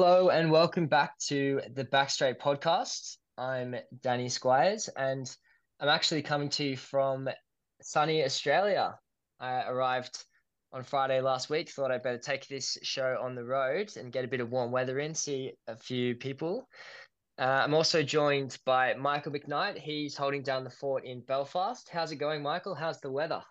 Hello and welcome back to the Backstraight podcast. I'm Danny Squires and I'm actually coming to you from sunny Australia. I arrived on Friday last week, thought I'd better take this show on the road and get a bit of warm weather in, see a few people. Uh, I'm also joined by Michael McKnight. He's holding down the fort in Belfast. How's it going, Michael? How's the weather?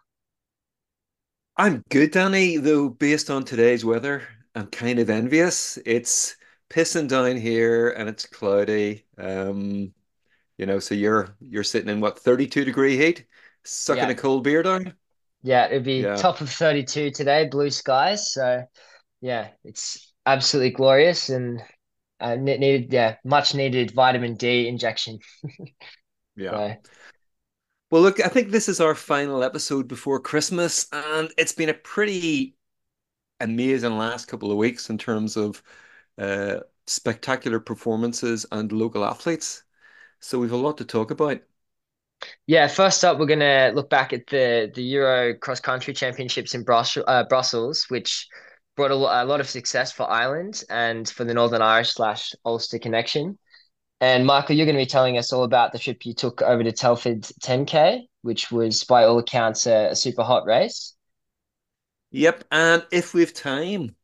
I'm good, Danny, though based on today's weather, I'm kind of envious. It's pissing down here and it's cloudy. Um, you know, so you're you're sitting in what, 32 degree heat, sucking Yeah, a cold beer down? yeah, it'd be Yeah. top of 32 today, blue skies. So, yeah, it's absolutely glorious and uh, ne- needed, yeah, much needed vitamin D injection. Yeah. So, Well, look, I think this is our final episode before Christmas, and it's been a pretty amazing last couple of weeks in terms of uh, spectacular performances and local athletes. So we've a lot to talk about. yeah, first up, we're gonna look back at the the Euro Cross Country Championships in Brussels, uh, Brussels, which brought a, a lot of success for Ireland and for the Northern Irish slash Ulster connection. And Michael, you're going to be telling us all about the trip you took over to Telford 10K, which was by all accounts a, a super hot race. Yep, and if we've time,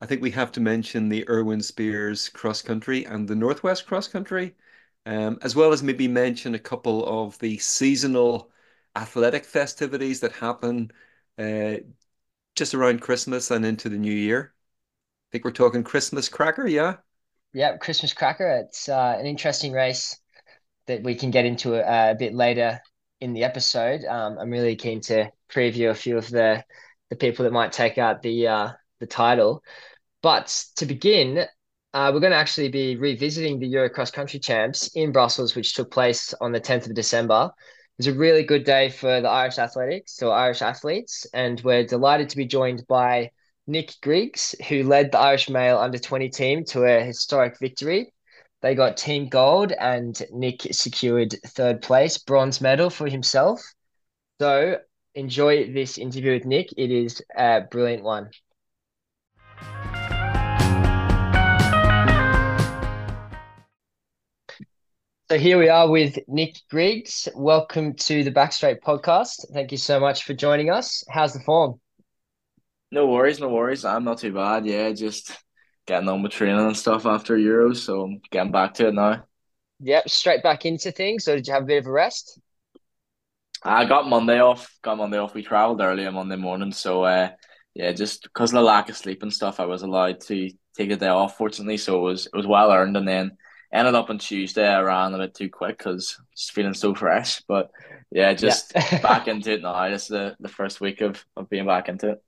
I think we have to mention the Irwin Spears cross country and the Northwest cross country, um, as well as maybe mention a couple of the seasonal athletic festivities that happen uh, just around Christmas and into the new year. I think we're talking Christmas cracker, yeah? Yeah, Christmas Cracker. It's uh, an interesting race that we can get into a, a bit later in the episode. Um, I'm really keen to preview a few of the the people that might take out the uh, the title. But to begin, uh, we're going to actually be revisiting the Euro Cross Country Champs in Brussels, which took place on the 10th of December. It was a really good day for the Irish athletics, so Irish athletes, and we're delighted to be joined by Nick Griggs, who led the Irish male under 20 team to a historic victory. They got team gold, and Nick secured third place, bronze medal for himself. So enjoy this interview with Nick. It is a brilliant one. So here we are with Nick Griggs. Welcome to the Backstraight podcast. Thank you so much for joining us. How's the form? No worries, no worries. I'm not too bad. Yeah, just getting on with training and stuff after Euros, so I'm getting back to it now. Yep, straight back into things, or did you have a bit of a rest? I got Monday off. Got Monday off. We travelled early on Monday morning, so uh, yeah, just because of the lack of sleep and stuff, I was allowed to take a day off. Fortunately, so it was it was well earned, and then ended up on Tuesday. I ran a bit too quick because just feeling so fresh. But yeah, Yeah. just back into it now. This is the, the first week of, of being back into it.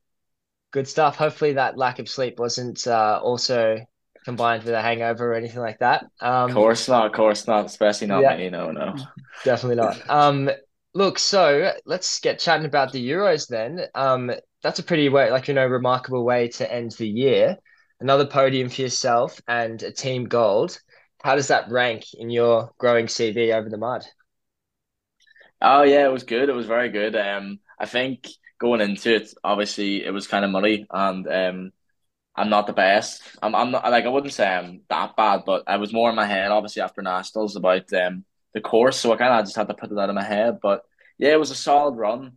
Good stuff. Hopefully that lack of sleep wasn't uh, also combined with a hangover or anything like that. Um, Of course not, of course not, especially not yeah, me. No, no. definitely not. Um, look, so let's get chatting about the Euros then. Um, that's a pretty way, like you know, remarkable way to end the year. Another podium for yourself and a team gold. How does that rank in your growing CV over the mud? Oh yeah, it was good. It was very good. Um, I think going into it, obviously it was kind of muddy, and um, I'm not the best. I'm I'm not like I wouldn't say I'm that bad, but I was more in my head obviously after nationals about um the course, so I kind of just had to put it out of my head. But yeah, it was a solid run.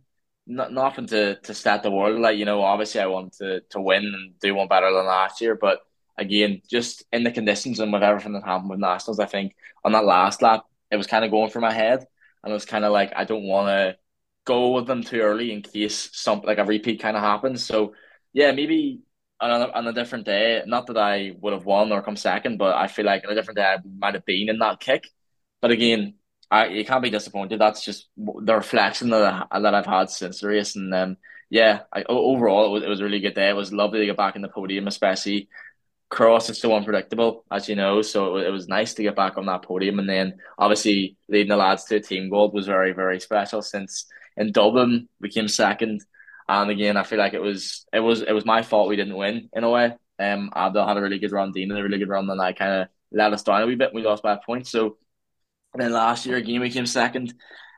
Not nothing to to set the world like you know. Obviously, I want to to win and do one better than last year, but again, just in the conditions and with everything that happened with nationals, I think on that last lap it was kind of going through my head, and it was kind of like I don't want to go with them too early in case something like a repeat kind of happens. So yeah, maybe on a, on a different day, not that I would have won or come second, but I feel like on a different day I might have been in that kick. But again, I you can't be disappointed. That's just the reflection that I, that I've had since the race, and um, yeah, I, overall it was, it was a really good day. It was lovely to get back in the podium, especially cross is so unpredictable, as you know. So it was, it was nice to get back on that podium, and then obviously leading the lads to a team gold was very very special. Since in Dublin we came second, and again I feel like it was it was it was my fault we didn't win in a way. Um, Abdul had a really good run, Dean had a really good run, and I kind of let us down a wee bit. We lost by a point, so and then last year again we came second,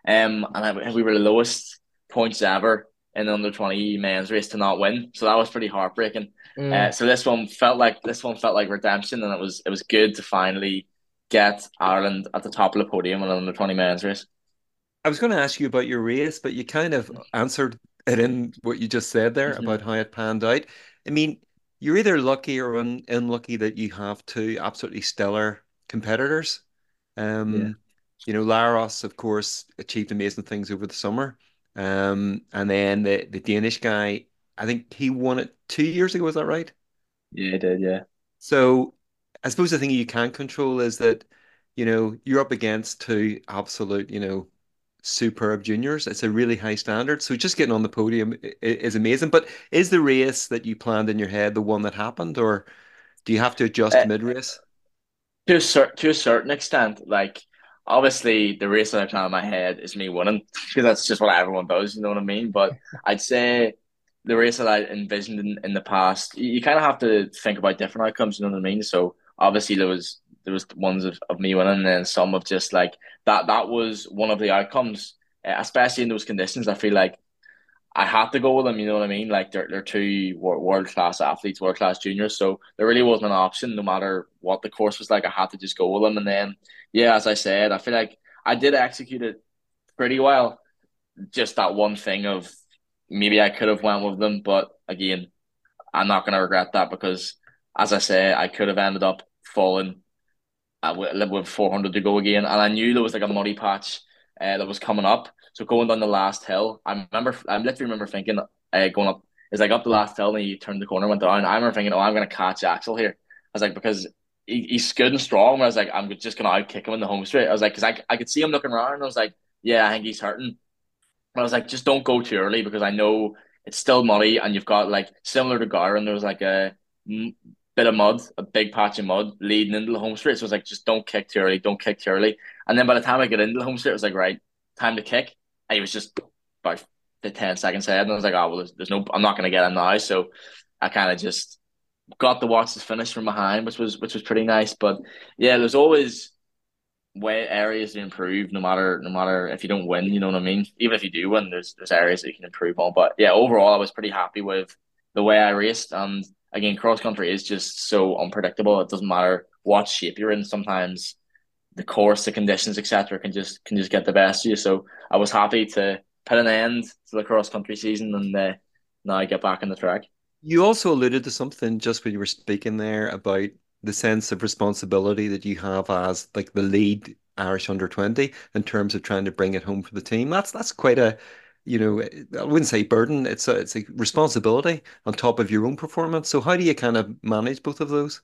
um, and I, we were the lowest points ever in the under twenty men's race to not win. So that was pretty heartbreaking. Mm. Uh, so this one felt like this one felt like redemption, and it was it was good to finally get Ireland at the top of the podium in the under twenty men's race. I was going to ask you about your race, but you kind of answered it in what you just said there Mhm. about how it panned out. I mean, you're either lucky or un unlucky that you have two absolutely stellar competitors. Yeah. Um, you know, Laros, of course, achieved amazing things over the summer. Um, and then the the Danish guy, I think he won it two years ago, is that right? Yeah, it did. Yeah. So I suppose the thing you can't control is that, you know, you're up against two absolute, you know, superb juniors. It's a really high standard. So just getting on the podium is amazing. But is the race that you planned in your head the one that happened, or do you have to adjust Uh, mid-race? to a cer- to a certain extent, like obviously the race that I plan in my head is me winning because that's just what everyone does. You know what I mean? But I'd say the race that I envisioned in, in the past, you, you kind of have to think about different outcomes. You know what I mean? So obviously there was there was ones of, of me winning, and then some of just like that. That was one of the outcomes, uh, especially in those conditions. I feel like I had to go with them. You know what I mean? Like they're they're two world class athletes, world class juniors. So there really wasn't an option, no matter what the course was like. I had to just go with them. And then, yeah, as I said, I feel like I did execute it pretty well. Just that one thing of maybe I could have went with them, but again, I'm not gonna regret that because, as I say, I could have ended up falling uh, with, with 400 to go again, and I knew there was like a muddy patch uh, that was coming up. So going down the last hill, I remember, I literally remember thinking, uh, going up, it's like up the last hill, and you turned the corner, went down. I remember thinking, oh, I'm gonna catch Axel here. I was like, because he, he's good and strong. I was like, I'm just gonna out kick him in the home straight. I was like, because I, I could see him looking around. I was like, yeah, I think he's hurting. But I was like, just don't go too early because I know it's still muddy, and you've got like similar to Gowran, there was like a mm, bit of mud, a big patch of mud leading into the home straight. So I was like, just don't kick too early, don't kick too early. And then by the time I get into the home straight, I was like, right, time to kick. He was just about the 10 seconds ahead. And I was like, oh, well, there's, there's no, I'm not going to get him now. So I kind of just got the watch the finish from behind, which was, which was pretty nice. But yeah, there's always way areas to improve no matter, no matter if you don't win, you know what I mean? Even if you do win, there's, there's areas that you can improve on. But yeah, overall, I was pretty happy with the way I raced. And again, cross country is just so unpredictable. It doesn't matter what shape you're in. Sometimes the course, the conditions, etc., can just can just get the best of you. So I was happy to put an end to the cross country season and uh, now I get back on the track. You also alluded to something just when you were speaking there about the sense of responsibility that you have as like the lead Irish under 20 in terms of trying to bring it home for the team. That's that's quite a, you know, I wouldn't say burden. It's a it's a responsibility on top of your own performance. So how do you kind of manage both of those?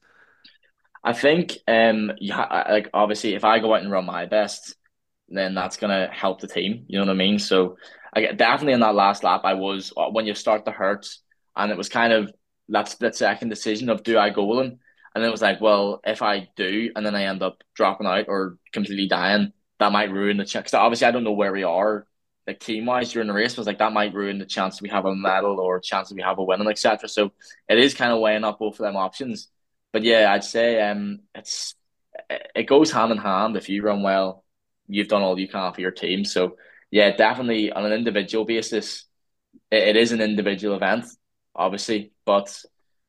I think um you ha- like obviously if I go out and run my best, then that's gonna help the team. You know what I mean? So I definitely in that last lap I was uh, when you start to hurt and it was kind of that split second decision of do I go him? And it was like, well, if I do and then I end up dropping out or completely dying, that might ruin the chance. Obviously, I don't know where we are like team wise during the race. Was like that might ruin the chance we have a medal or chance we have a win, etc. So it is kind of weighing up both of them options. But yeah, I'd say um, it's it goes hand in hand. If you run well, you've done all you can for your team. So yeah, definitely on an individual basis, it, it is an individual event, obviously. But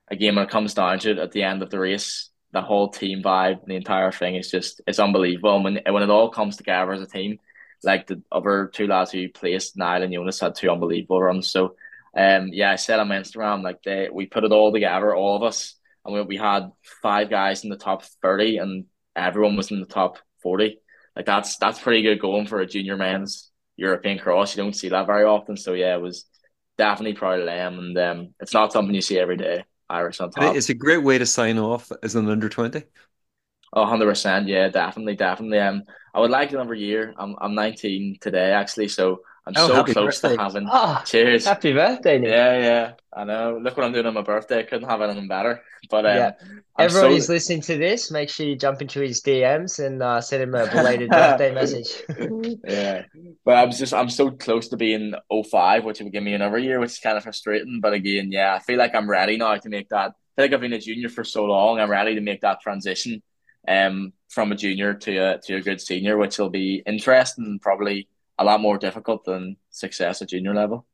again, when it comes down to it, at the end of the race, the whole team vibe, the entire thing is just it's unbelievable. And when when it all comes together as a team, like the other two lads who placed, Niall and Jonas had two unbelievable runs. So um yeah, I said on my Instagram, like they we put it all together, all of us, and we, we had five guys in the top 30 and everyone was in the top 40. Like that's that's pretty good going for a junior men's European cross. You don't see that very often. So yeah, it was definitely proud of them and um it's not something you see every day. Irish on top. It's a great way to sign off as an under 20. Oh, 100%. Yeah, definitely, definitely. Um, I would like another year. I'm I'm 19 today actually, so I'm Oh, so close birthday. to having. Oh, Cheers. happy birthday, Nick. Yeah, yeah. I know. Look what I'm doing on my birthday. I couldn't have anything better. But um, Yeah. I'm so listening to this, make sure you jump into his DMs and uh, send him a belated birthday message. yeah. But I'm just I'm so close to being 05, which would give me another year, which is kind of frustrating. But again, yeah, I feel like I'm ready now to make that. I feel like I've been a junior for so long. I'm ready to make that transition um from a junior to a to a good senior, which will be interesting and probably a lot more difficult than success at junior level.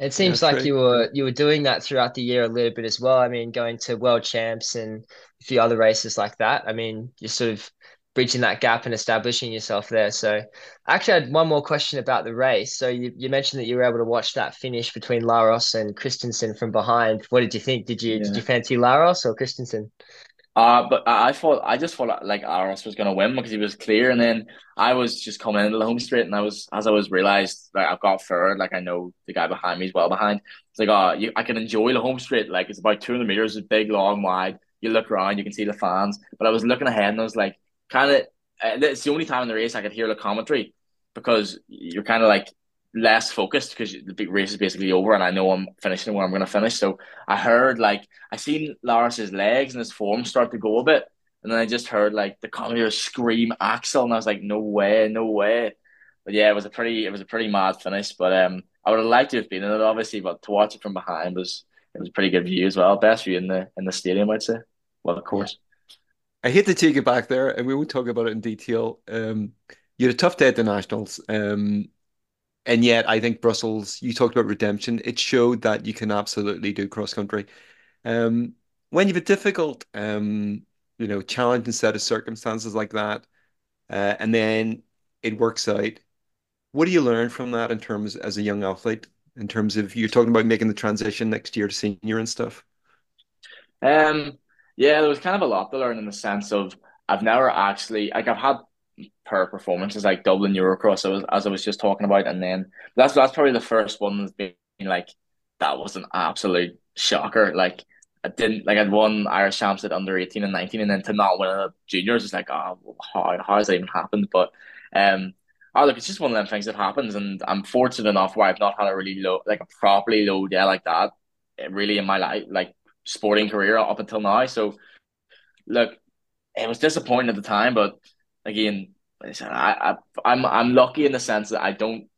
It Yeah, seems like true. you were you were doing that throughout the year a little bit as well. I mean, going to world champs and a few other races like that. I mean, you're sort of bridging that gap and establishing yourself there. So, actually, I had one more question about the race. So you, you mentioned that you were able to watch that finish between Laros and Christensen from behind. What did you think? Did you did you fancy Laros or Christensen? Uh, but I I thought I just thought like Laros was gonna win because he was clear, and then I was just coming into the home straight, and I was as I was realized like I've got third, like I know the guy behind me is well behind. It's like oh, you, I can enjoy the home straight, like it's about 200 meters, it's big, long, wide. You look around, you can see the fans, but I was looking ahead, and I was like, kind of, it's the only time in the race I could hear the commentary because you're kind of like less focused because the big race is basically over, and I know I'm finishing where I'm gonna finish, so I heard like. I seen Laros's legs and his form start to go a bit, and then I just heard like the commentator scream Axel, and I was like, no way, no way. But yeah, it was a pretty it was a pretty mad finish. But um, I would have liked to have been in it, obviously, but to watch it from behind was it was a pretty good view as well. Best view in the in the stadium, I'd say. Well, of course. I hate to take it back there, and we won't talk about it in detail. Um, you had a tough day at the Nationals, um, and yet I think Brussels. You talked about redemption. It showed that you can absolutely do cross country. Um, when you have a difficult, um, you know, challenging set of circumstances like that, uh, and then it works out. What do you learn from that in terms as a young athlete? In terms of you're talking about making the transition next year to senior and stuff. Um, yeah, there was kind of a lot to learn in the sense of I've never actually like I've had per performances like Dublin Eurocross as I was, as I was just talking about, and then that's that's probably the first one that's been like that was an absolute shocker. Like I didn't like I'd won Irish champs at under eighteen and nineteen, and then to not win at juniors is like oh how how has that even happened? But um. Oh, look, it's just one of them things that happens, and I'm fortunate enough where I've not had a really low, like a properly low day like that, eh, really in my life, like sporting career up until now. So, look, it was disappointing at the time, but again, I, I I'm I'm lucky in the sense that I don't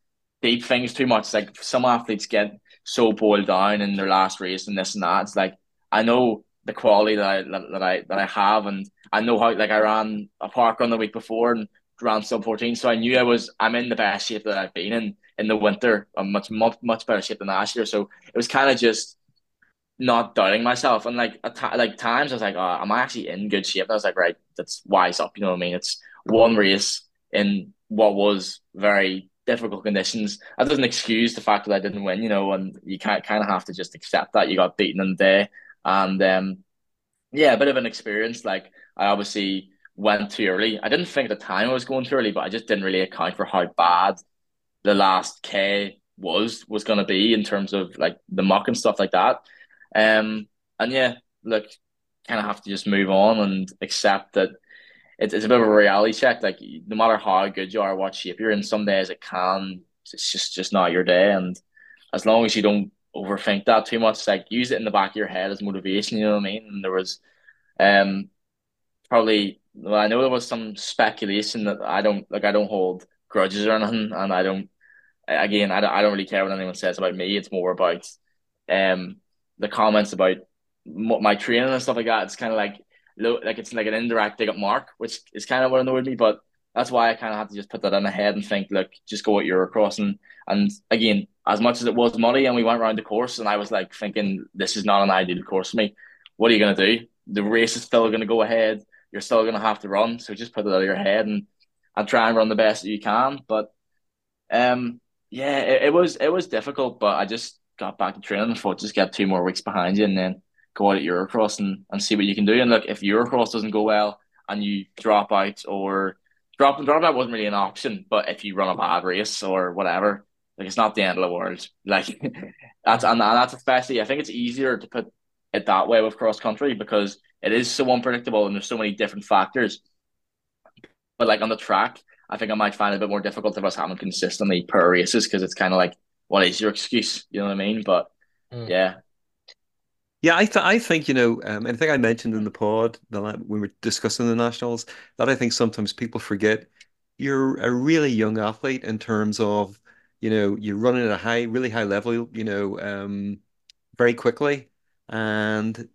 deep things too much. Like some athletes get so boiled down in their last race and this and that. It's like I know the quality that I that I that I have, and I know how like I ran a park run the week before and ran sub fourteen, so I knew I was I'm in the best shape that I've been in in the winter. I'm much much much better shape than last year. So it was kind of just not doubting myself. And like at like times I was like, oh, am I actually in good shape? And I was like, right, that's wise up. You know what I mean? It's one race in what was very difficult conditions. That doesn't excuse the fact that I didn't win, you know, and you can't kind of have to just accept that you got beaten in the day. And um, yeah, a bit of an experience. Like I obviously went too early. I didn't think at the time I was going too early, but I just didn't really account for how bad the last K was was going to be in terms of like the muck and stuff like that. Um, and yeah, look, kind of have to just move on and accept that it's, it's a bit of a reality check. Like no matter how good you are, what shape you're in, some days it can it's just just not your day. And as long as you don't overthink that too much, like use it in the back of your head as motivation. You know what I mean? And there was um probably well, I know there was some speculation that I don't like. I don't hold grudges or anything, and I don't again, I don't, I don't really care what anyone says about me. It's more about um the comments about my training and stuff like that. It's kind of like like it's like an indirect dig at Mark, which is kind of what annoyed me. But that's why I kind of have to just put that in my head and think, look, just go at Eurocross. And and again, as much as it was money, and we went around the course, and I was like thinking, this is not an ideal course for me. What are you gonna do? The race is still gonna go ahead. You're still gonna have to run. So just put it out of your head and and try and run the best that you can. But um, yeah, it, it was it was difficult, but I just got back to training and thought just get two more weeks behind you and then go out at Eurocross and, and see what you can do. And look, if Eurocross doesn't go well and you drop out or drop drop out wasn't really an option, but if you run a bad race or whatever, like it's not the end of the world. Like that's and that's especially I think it's easier to put it that way with cross country because it is so unpredictable and there's so many different factors. But like on the track, I think I might find it a bit more difficult if I was having consistently per races because it's kind of like, what is your excuse? You know what I mean? But Mm. yeah, Yeah, I th I think, you know, um, and I think I mentioned in the pod that when we were discussing the nationals that I think sometimes people forget you're a really young athlete in terms of, you know, you're running at a high, really high level, you know, um, very quickly, and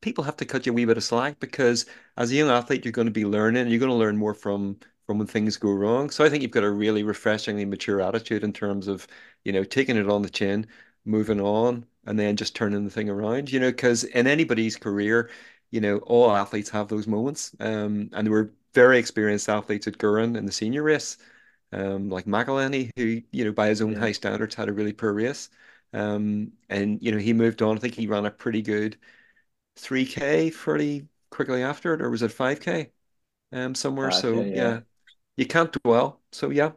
people have to cut you a wee bit of slack because as a young athlete, you're going to be learning, you're going to learn more from from when things go wrong. So I think you've got a really refreshingly mature attitude in terms of, you know, taking it on the chin, moving on, and then just turning the thing around, you know, because in anybody's career, you know, all athletes have those moments. Um, and there were very experienced athletes at Gowran in the senior race, um, like McElhinney, who, you know, by his own Yeah. high standards had a really poor race. Um, and, you know, he moved on. I think he ran a pretty good 3K fairly quickly after it, or was it 5K? Um, somewhere. So yeah. yeah, you can't dwell. So yeah,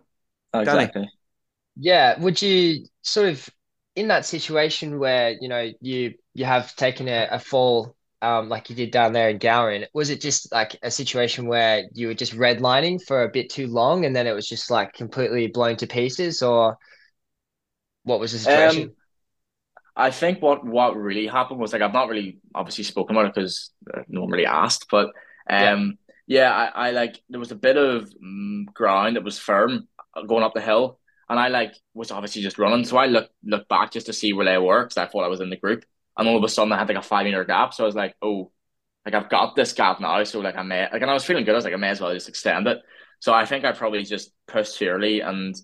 Danny. Exactly. Yeah, would you sort of in that situation where, you know, you you have taken a, a fall um like you did down there in Gowran, was it just like a situation where you were just redlining for a bit too long and then it was just like completely blown to pieces, or what was the Um, situation? I think what what really happened was like I've not really obviously spoken about it because uh, no one really asked, but um, yeah, I, I like there was a bit of mm, ground that was firm going up the hill, and I like was obviously just running, so I looked looked back just to see where they were because I thought I was in the group, and all of a sudden I had like a five meter gap, so I was like, oh, like I've got this gap now, so like I may like, and I was feeling good. I was like, I may as well just extend it. So I think I probably just pushed early, and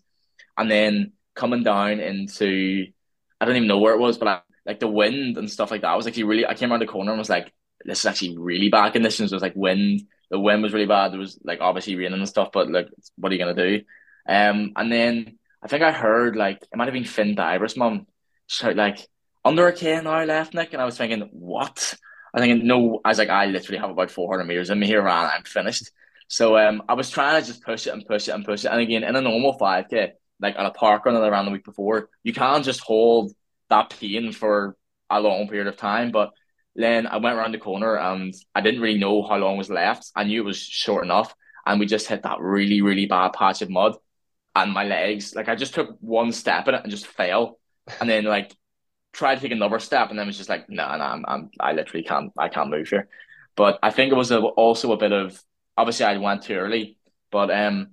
and then coming down into I don't even know where it was, but I, like the wind and stuff like that. I was actually really I came around the corner and was like, this is actually really bad conditions. It was like wind, the wind was really bad. There was like obviously raining and stuff, but like what are you gonna do? Um, and then I think I heard like it might have been Finn Diver's mum shout like under a K now left, Nick, and I was thinking, what? I think no, I was like, I literally have about 400 meters in me here, man. I'm finished. So um, I was trying to just push it and push it and push it. And again, in a normal 5K, like on a park run that I the week before, you can't just hold that pain for a long period of time. But then I went around the corner and I didn't really know how long was left. I knew it was short enough. And we just hit that really, really bad patch of mud. And my legs, like I just took one step in it and just fell. And then like tried to take another step and then was just like, no, nah, no, nah, I'm, I'm, I literally can't, I can't move here. But I think it was a, also a bit of, obviously I went too early, but um,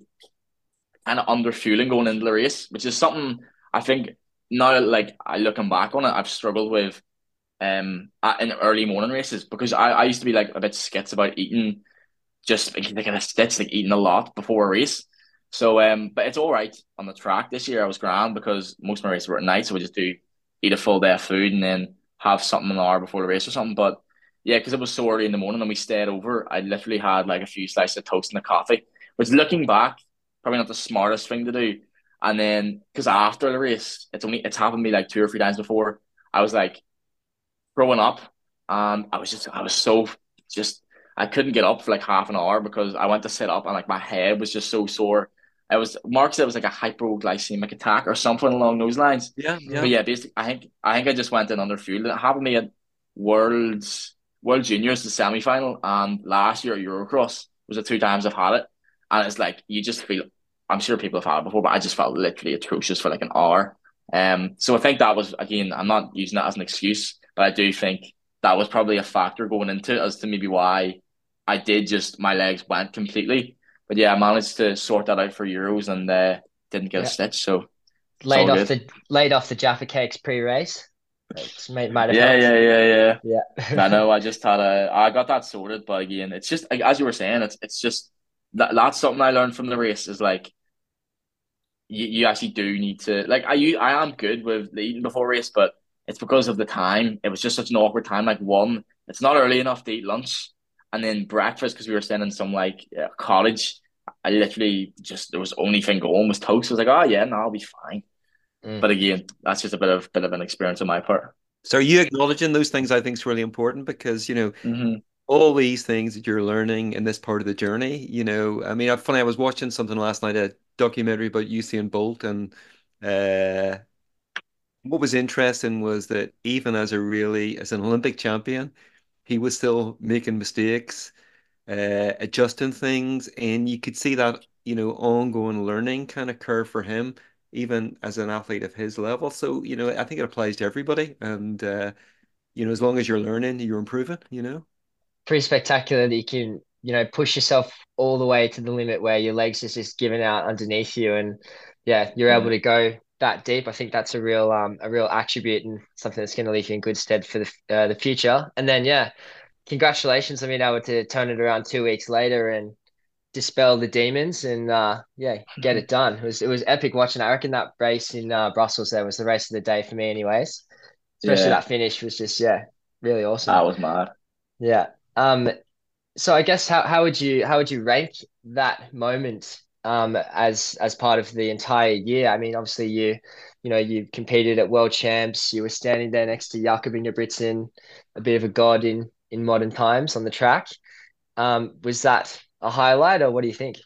kind of under fueling going into the race, which is something I think now, like I looking back on it, I've struggled with um at, in early morning races because I, I used to be like a bit skits about eating just like kind of stitch like eating a lot before a race. So um, but it's all right on the track this year. I was grand because most of my races were at night, so we just do eat a full day of food and then have something an hour before the race or something. But yeah, because it was so early in the morning and we stayed over, I literally had like a few slices of toast and a coffee. Which looking back, probably not the smartest thing to do. And then because after the race, it's only it's happened to me like two or three times before. I was like throwing up, and I was just I was so just I couldn't get up for like half an hour because I went to sit up and like my head was just so sore. It was Mark said it was like a hypoglycemic attack or something along those lines. Yeah, yeah. But yeah. basically, I think I think I just went in under fuel. It happened to me at Worlds World Juniors, the semi final, and last year at Eurocross was the two times I've had it, and it's like you just feel. I'm sure people have had it before, but I just felt literally atrocious for like an hour. Um, so I think that was again, I'm not using that as an excuse, but I do think that was probably a factor going into it as to maybe why I did just my legs went completely. But yeah, I managed to sort that out for Euros and uh, didn't get a stitch, so Laid off good. the laid off the Jaffa Cakes pre-race. Might might have Yeah, helped. yeah, yeah, yeah. Yeah. I know. I just had a. I got that sorted, but again, it's just as you were saying, it's it's just that that's something I learned from the race is like you, you actually do need to like I you I am good with the eating before race, but it's because of the time. It was just such an awkward time. Like one, it's not early enough to eat lunch, and then breakfast because we were in some like uh, cottage. I literally just there was only thing going was toast. I was like, oh yeah, no, I'll be fine. Mm. But again, that's just a bit of bit of an experience on my part. So are you acknowledging those things I think is really important because, you know, hmm all these things that you're learning in this part of the journey, you know, I mean, funny, I was watching something last night, a documentary about Usain Bolt, and uh, what was interesting was that even as a really, as an Olympic champion, he was still making mistakes, uh, adjusting things, and you could see that, you know, ongoing learning kind of curve for him, even as an athlete of his level. So, you know, I think it applies to everybody, and uh, you know, as long as you're learning, you're improving, you know. Pretty spectacular that you can, you know, push yourself all the way to the limit where your legs is just giving out underneath you, and yeah, you're able to go that deep. I think that's a real um a real attribute and something that's going to leave you in good stead for the uh, the future. And then yeah, congratulations on being able to turn it around two weeks later and dispel the demons and uh, yeah, get it done. It was it was epic watching. I reckon that race in uh, Brussels there was the race of the day for me, anyways. Especially Yeah, that finish was just yeah, really awesome. that was mad. Yeah. Um. So I guess how how would you how would you rank that moment um as as part of the entire year? I mean, obviously you you know you competed at World Champs. You were standing there next to Jakob Ingebrigtsen, a bit of a god in in modern times on the track. Um, was that a highlight, or what do you think?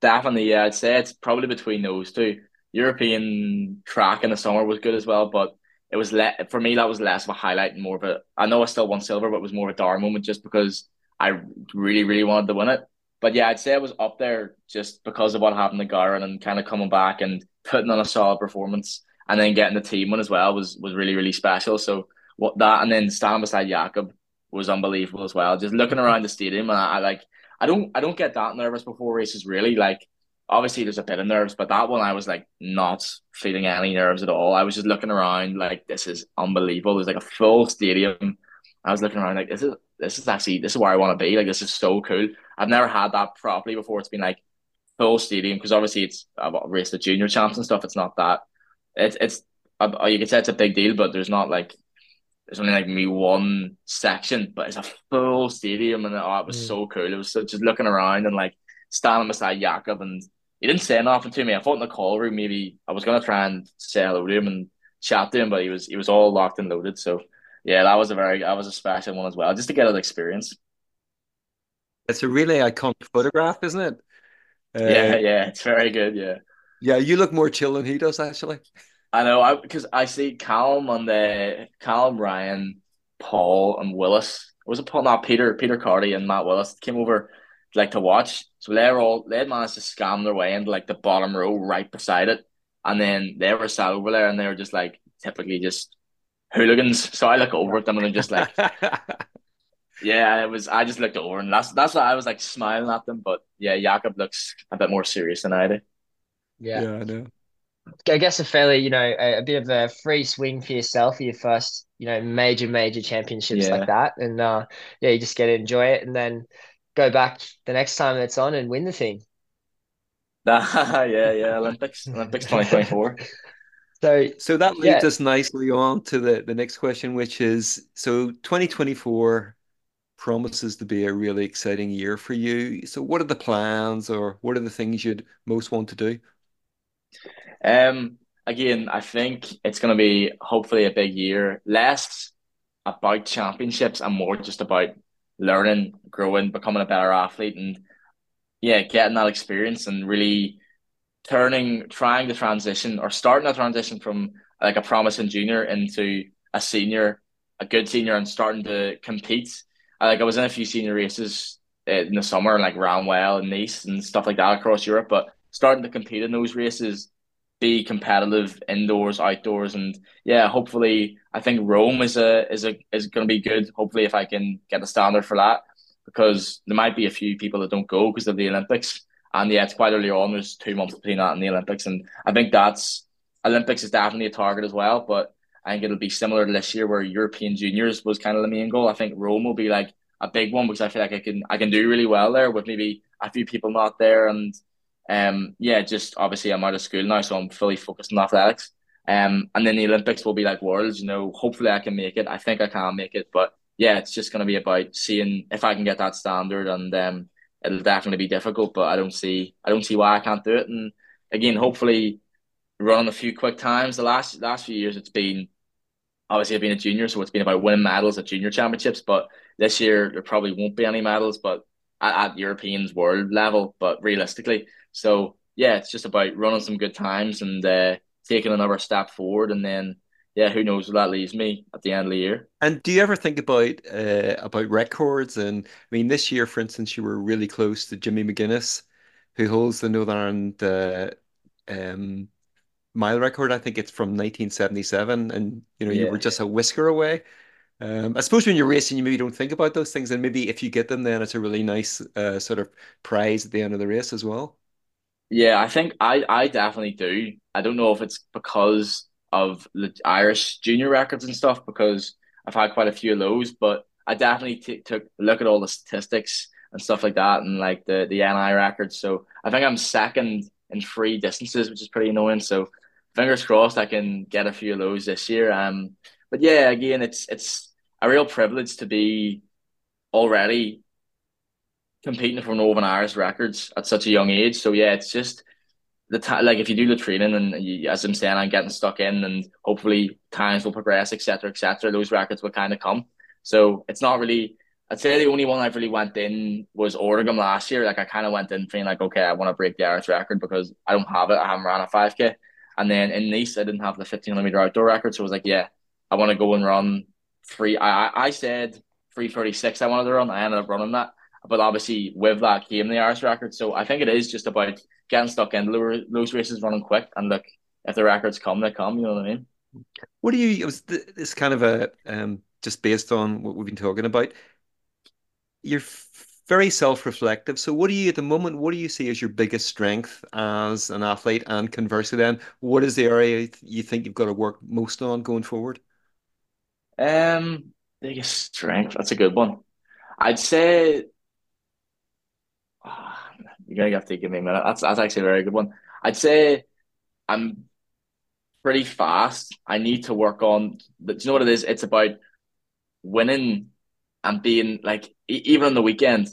Definitely, yeah. I'd say it's probably between those two. European track in the summer was good as well, but it was le for me that was less of a highlight and more of a. I know I still won silver, but it was more of a dour moment just because I really, really wanted to win it. But yeah, I'd say it was up there just because of what happened to Gowran and kind of coming back and putting on a solid performance and then getting the team one as well was was really, really special. So what that and then standing beside Jakob was unbelievable as well. Just looking around the stadium and I, I like I don't I don't get that nervous before races really. Like obviously there's a bit of nerves, but that one I was like not feeling any nerves at all. I was just looking around like this is unbelievable. There's like a full stadium. I was looking around like this is this is actually this is where I want to be. Like this is so cool. I've never had that properly before. It's been like full stadium because obviously it's about race the junior champs and stuff. It's not that. It's it's you could say it's a big deal, but there's not like there's only like me one section, but it's a full stadium, and oh, it was Mm. so cool. It was so, just looking around and like standing beside Jakob, and he didn't say nothing to me. I thought in the call room maybe I was gonna try and say hello to him and chat to him, but he was he was all locked and loaded. So yeah, that was a very that was a special one as well, just to get an experience. It's a really iconic photograph, isn't it? Yeah, Uh, yeah, it's very good. Yeah. yeah, you look more chill than he does, actually. I know, I because I see Callum on the Callum Ryan, Paul and Willis. It was it Paul? Not Peter, Peter Carty and Matt Willis came over like to watch. So they're all they managed to scam their way into like the bottom row right beside it. And then they were sat over there and they were just like typically just hooligans. So I look over at them and they're just like, yeah, it was I just looked over and that's that's why I was like smiling at them. But yeah, Jakob looks a bit more serious than I do. Yeah. Yeah, I know. I guess a fairly, you know, a, a bit of a free swing for yourself for your first, you know, major, major championships like that. And uh yeah, you just get to enjoy it and then go back the next time it's on and win the thing. yeah, yeah, Olympics, Olympics 2024. So So that leads yeah, us nicely on to the, the next question, which is so 2024 promises to be a really exciting year for you. So what are the plans or what are the things you'd most want to do? Um, again, I think it's going to be hopefully a big year, less about championships and more just about learning, growing, becoming a better athlete, and yeah, getting that experience and really turning, trying to transition or starting a transition from like a promising junior into a senior, a good senior, and starting to compete. I, like I was in a few senior races uh, in the summer, like Ranwell and Nice and stuff like that across Europe, but starting to compete in those races, be competitive indoors, outdoors, and yeah, hopefully, I think Rome is a is a is going to be good. Hopefully, if I can get a standard for that, because there might be a few people that don't go because of the Olympics and yeah, it's quite early on. There's two months between that and the Olympics, and I think that's Olympics is definitely a target as well. But I think it'll be similar to this year, where European juniors was kind of the main goal. I think Rome will be like a big one because I feel like I can I can do really well there with maybe a few people not there, and um yeah, just obviously I'm out of school now, so I'm fully focused on athletics. Um, and then the Olympics will be like worlds. You know, hopefully I can make it. I think I can make it, but yeah, it's just going to be about seeing if I can get that standard and um it'll definitely be difficult, but I don't see I don't see why I can't do it. And again, hopefully running a few quick times. The last last few years it's been obviously I've been a junior, so it's been about winning medals at junior championships. But this year there probably won't be any medals, but at, at Europeans world level, but realistically. So yeah, it's just about running some good times and uh, taking another step forward, and then yeah, who knows where that leaves me at the end of the year. And do you ever think about uh, about records? And I mean, this year, for instance, you were really close to Jimmy McGuinness, who holds the Northern Ireland uh, um, mile record. I think it's from 1977, and you know, you were just a whisker away. Um, I suppose when you're racing, you maybe don't think about those things, and maybe if you get them, then it's a really nice uh, sort of prize at the end of the race as well. Yeah, I think I I definitely do. I don't know if it's because of the Irish junior records and stuff, because I've had quite a few of those, but I definitely t took a look at all the statistics and stuff like that, and like the the NI records. So I think I'm second in three distances, which is pretty annoying. So fingers crossed I can get a few of those this year. Um, but yeah, again, it's it's a real privilege to be already competing for Northern Irish records at such a young age. So yeah, it's just the time. Like if you do the training and you, as I'm saying, I'm getting stuck in, and hopefully times will progress, etc., etc. those records will kind of come. So it's not really. I'd say the only one I've really went in was Oregon last year. Like I kind of went in feeling like, okay, I want to break the Irish record because I don't have it. I haven't ran a 5K. And then in Nice, I didn't have the 1500 meter outdoor record. So I was like, yeah, I want to go and run free. I, I said 336 I wanted to run. I ended up running that. But obviously, with that came the Irish record. So I think it is just about getting stuck into those races, running quick, and look, if the records come, they come. You know what I mean? What do you? It was this kind of a um, just based on what we've been talking about. You're very self-reflective. So, what do you at the moment? What do you see as your biggest strength as an athlete? And conversely, then, what is the area you think you've got to work most on going forward? Um, biggest strength. That's a good one. I'd say you're gonna have to give me a minute. That's that's actually a very good one. I'd say I'm pretty fast. I need to work on. Do you know what it is? It's about winning and being like even on the weekend.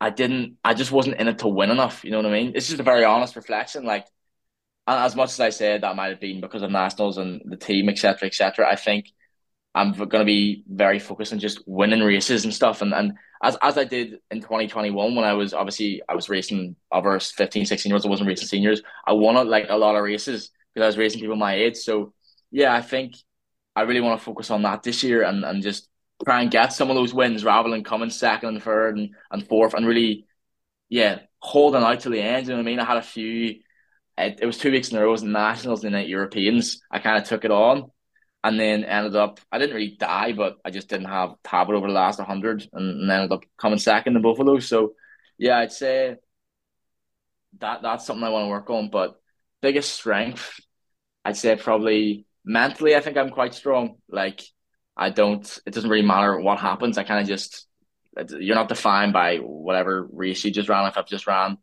I didn't. I just wasn't in it to win enough. You know what I mean? It's just a very honest reflection. Like, as much as I said that might have been because of nationals and the team, etc., etc. I think I'm going to be very focused on just winning races and stuff. And, and as, as I did in 2021, when I was obviously, I was racing over 15, 16 years, I wasn't racing seniors. I won like a lot of races because I was racing people my age. So yeah, I think I really want to focus on that this year and, and just try and get some of those wins rather than coming second and third and, and fourth and really, yeah, holding out to the end. You know what I mean? I had a few, it, it was two weeks in a row, it was nationals and then Europeans. I kind of took it on and then ended up I didn't really die, but I just didn't have habit over the last 100 and, and ended up coming second in those. So yeah, I'd say that that's something I want to work on. But biggest strength, I'd say probably mentally, I think I'm quite strong. Like I don't, it doesn't really matter what happens. I kind of just, you're not defined by whatever race you just ran. If I've just ran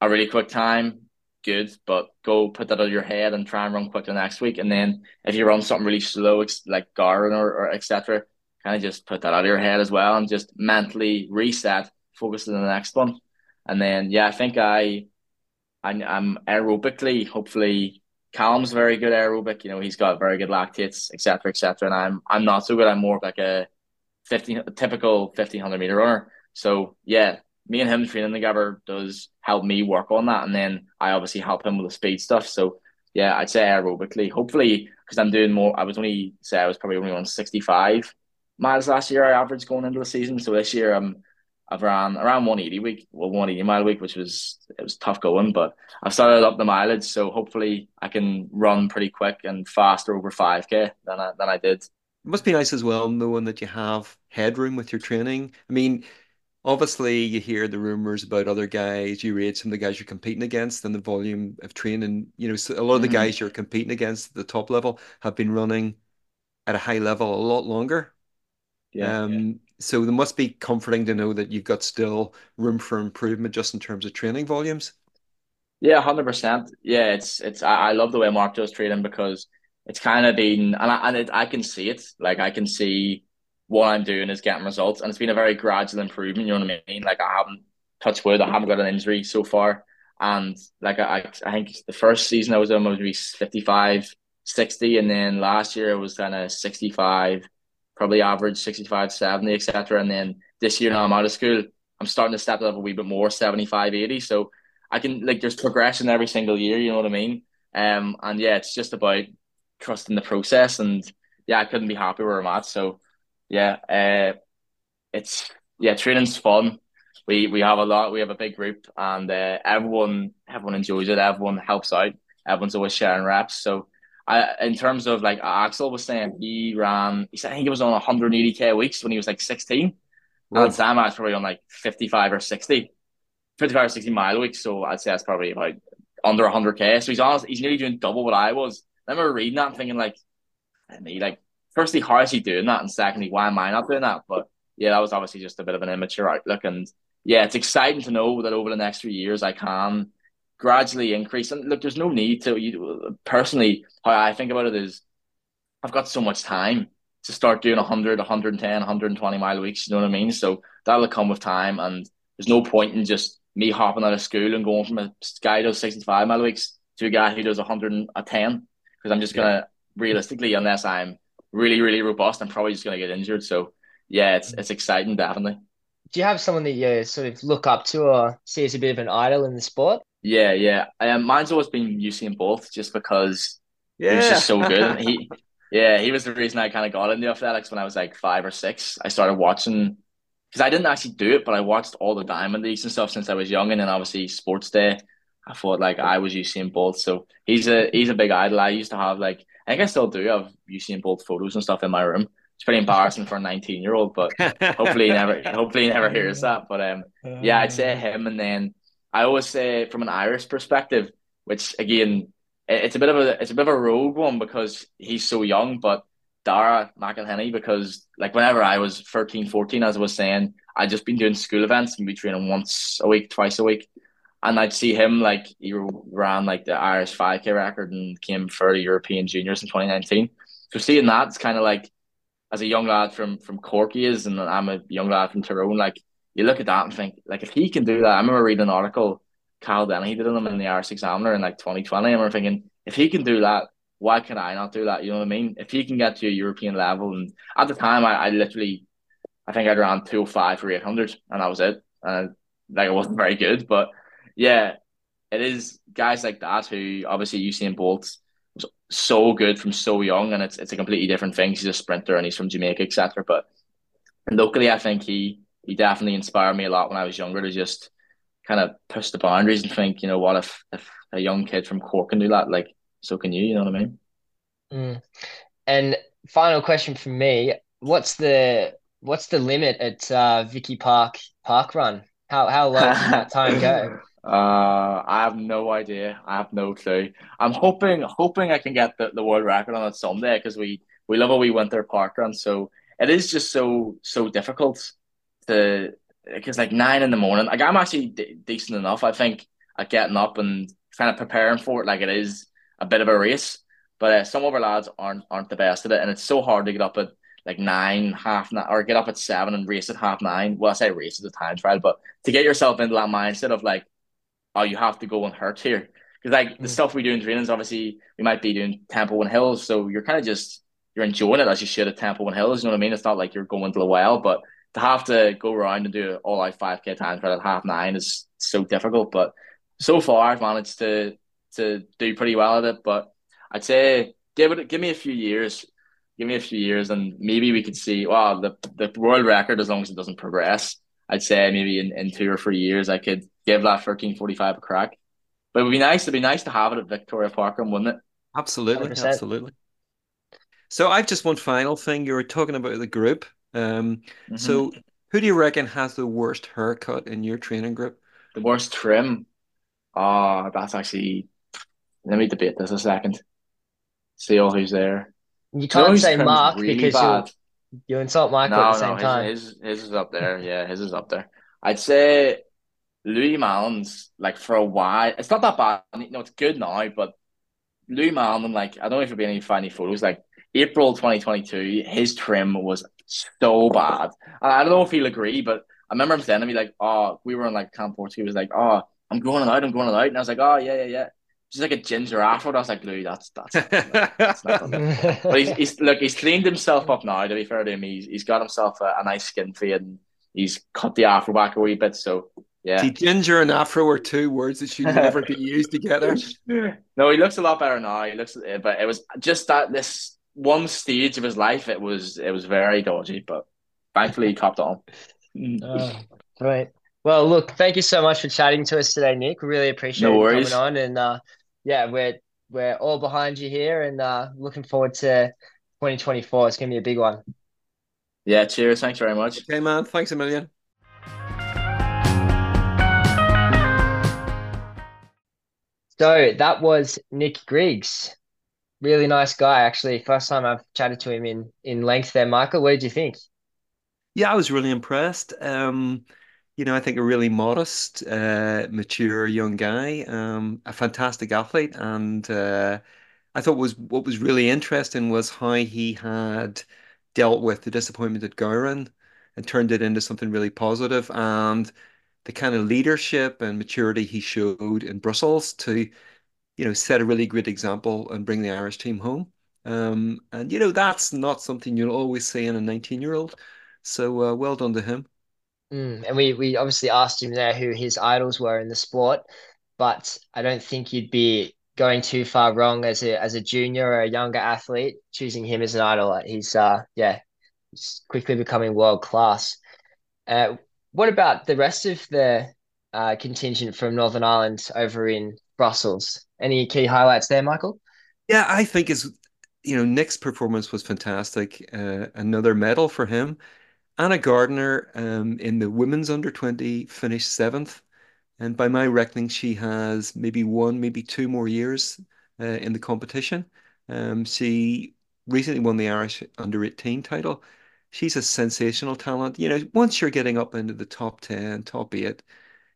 a really quick time, good, but go put that of your head and try and run quicker next week. And then if you run something really slow, like Gowran or, or etc., kind of just put that out of your head as well and just mentally reset, focus on the next one. And then, yeah, I think I, I I'm aerobically, hopefully, Callum's very good aerobic. You know, he's got very good lactates, etc., etc. And I'm I'm not so good. I'm more like a fifteen typical fifteen hundred meter runner. So yeah, me and him training together does help me work on that, and then I obviously help him with the speed stuff. So yeah, I'd say aerobically. Hopefully, because I'm doing more. I was only say I was probably only on 65 miles last year. I averaged going into the season. So this year I'm I've ran around 180 week, well 180 mile week, which was it was tough going, but I've started up the mileage, so hopefully I can run pretty quick and faster over 5k than I than I did. It must be nice as well knowing that you have headroom with your training. I mean, obviously you hear the rumors about other guys you rate some of the guys you're competing against and the volume of training you know so a lot of the mm-hmm. guys you're competing against at the top level have been running at a high level a lot longer yeah, um, yeah. so it must be comforting to know that you've got still room for improvement just in terms of training volumes yeah 100% yeah it's it's i, I love the way mark does training because it's kind of been and I, and it, I can see it like i can see what I'm doing is getting results, and it's been a very gradual improvement. You know what I mean? Like I haven't touched wood, I haven't got an injury so far, and like I, I think the first season I was in was maybe 55, 60, and then last year it was kind of 65, probably average 65, 70, etc. And then this year now I'm out of school, I'm starting to step up a wee bit more, 75, 80. So I can like there's progression every single year. You know what I mean? Um, and yeah, it's just about trusting the process, and yeah, I couldn't be happier where I'm at. So yeah, uh, it's yeah, training's fun. We we have a lot. We have a big group, and uh, everyone everyone enjoys it. Everyone helps out. Everyone's always sharing reps. So, I in terms of like Axel was saying, he ran. He said I think he was on 180k weeks when he was like 16. Right. And Sam was probably on like 55 or 60, 55 or 60 mile weeks. So I'd say that's probably about under 100k. So he's honest. He's nearly doing double what I was. I remember reading that and thinking like, me like firstly, how is he doing that? And secondly, why am I not doing that? But yeah, that was obviously just a bit of an immature outlook. And yeah, it's exciting to know that over the next few years I can gradually increase. And look, there's no need to. You, personally, how I think about it is, I've got so much time to start doing 100, 110, 120 mile weeks. You know what I mean? So that'll come with time, and there's no point in just me hopping out of school and going from a guy who does 65 mile weeks to a guy who does 110 because I'm just gonna yeah. realistically, unless I'm really, really robust, I'm probably just gonna get injured. So yeah, it's it's exciting, definitely. Do you have someone that you sort of look up to or see as a bit of an idol in the sport? Yeah, yeah. Um, mine's always been Usain Bolt, just because yeah. he was just so good. he, yeah, he was the reason I kind of got into athletics when I was like five or six. I started watching because I didn't actually do it, but I watched all the Diamond Leagues and stuff since I was young, and then obviously Sports Day. I thought like I was Usain Bolt, so he's a he's a big idol. I used to have like I think I still do I've Usain Bolt photos and stuff in my room. It's pretty embarrassing for a 19 year old, but hopefully he never hopefully he never hears that. But um, yeah, I'd say him, and then I always say from an Irish perspective, which again, it's a bit of a it's a bit of a rogue one because he's so young, but Dara McElhinney because like whenever I was 13, 14, as I was saying, I'd just been doing school events and be training once a week, twice a week and I'd see him like he ran like the Irish 5K record and came for European Juniors in 2019. So seeing that, it's kind of like as a young lad from from Cork is, and I'm a young lad from Tyrone. Like you look at that and think, like if he can do that, I remember reading an article Cathal Dennehy did him in the Irish Examiner in like 2020. I remember thinking, if he can do that, why can I not do that? You know what I mean? If he can get to a European level, and at the time, I, I literally, I think I'd ran 205 for 800, and that was it. And like it wasn't very good, but yeah, it is guys like that who obviously Usain Bolt was so good from so young, and it's it's a completely different thing. He's a sprinter and he's from Jamaica, etc. But locally, I think he he definitely inspired me a lot when I was younger to just kind of push the boundaries and think, you know, what if if a young kid from Cork can do that? Like, so can you? You know what I mean? Mm. And final question from me: What's the what's the limit at uh, Vicky Park Park Run? How how low can that time go? Uh, I have no idea. I have no clue. I'm hoping hoping I can get the, the world record on it someday because we we love a wee winter park run. So it is just so so difficult to because like nine in the morning. Like I'm actually d- decent enough. I think at getting up and kind of preparing for it. Like it is a bit of a race, but uh, some of our lads aren't aren't the best at it, and it's so hard to get up at like nine, half nine, or get up at seven and race at half nine. Well, I say race at the time trial, but to get yourself into that mindset of like oh, you have to go and hurt here. Because like the mm. stuff we do in trainings, obviously we might be doing tempo and hills, so you're kind of just you're enjoying it as you should at tempo and hills. You know what I mean? It's not like you're going to the well, but to have to go around and do all out five k times for at half nine is so difficult. But so far, I've managed to to do pretty well at it. But I'd say give it give me a few years, give me a few years, and maybe we could see. Well, the the world record as long as it doesn't progress. I'd say maybe in, in two or three years I could give that 1345 a crack. But it would be nice, it'd be nice to have it at Victoria Parkrun, wouldn't it? Absolutely, 100%. absolutely. So I've just one final thing. You were talking about the group. Um, mm-hmm. so who do you reckon has the worst haircut in your training group? The worst trim? Oh, that's actually let me debate this a second. See all who's there. You can't say Mark really because bad. You insult Michael no, at the same no, time. His, his is up there. Yeah, his is up there. I'd say Louis Mallon's like for a while. It's not that bad. You know, it's good now, but Louis Mallon, like I don't know if you've been any funny photos. Like April 2022, his trim was so bad. I don't know if he'll agree, but I remember him saying to me like, "Oh, we were in like Camp Portugal. He was like, "Oh, I'm going out. I'm going out," and I was like, "Oh yeah, yeah, yeah." just like a ginger afro. I was like, Louis, that's that's. that's not but he's, he's look, he's cleaned himself up now. To be fair to him, he's he's got himself a, a nice skin fade and he's cut the afro back a wee bit. So yeah, See, ginger and afro are two words that should never be used together. no, he looks a lot better now. He looks, but it was just that this one stage of his life. It was it was very dodgy, but thankfully he copped on. Oh, right. Well, look, thank you so much for chatting to us today, Nick. We really appreciate no you coming on and. uh yeah, we're we're all behind you here and uh, looking forward to 2024. It's going to be a big one. Yeah, cheers. Thanks very much. Okay, man. Thanks a million. So that was Nick Griggs. Really nice guy, actually. First time I've chatted to him in in length there. Michael, what did you think? Yeah, I was really impressed. Um, you know, I think a really modest, uh, mature young guy, um, a fantastic athlete, and uh, I thought was what was really interesting was how he had dealt with the disappointment at Gowran and turned it into something really positive, and the kind of leadership and maturity he showed in Brussels to, you know, set a really great example and bring the Irish team home. Um, and you know, that's not something you'll always see in a 19-year-old. So uh, well done to him. Mm, and we we obviously asked him there who his idols were in the sport, but I don't think you'd be going too far wrong as a as a junior or a younger athlete choosing him as an idol. He's uh yeah, he's quickly becoming world class. Uh, what about the rest of the uh, contingent from Northern Ireland over in Brussels? Any key highlights there, Michael? Yeah, I think is you know Nick's performance was fantastic. Uh, another medal for him. Anna Gardner um, in the women's under 20 finished seventh. And by my reckoning, she has maybe one, maybe two more years uh, in the competition. Um, she recently won the Irish under 18 title. She's a sensational talent. You know, once you're getting up into the top 10, top eight,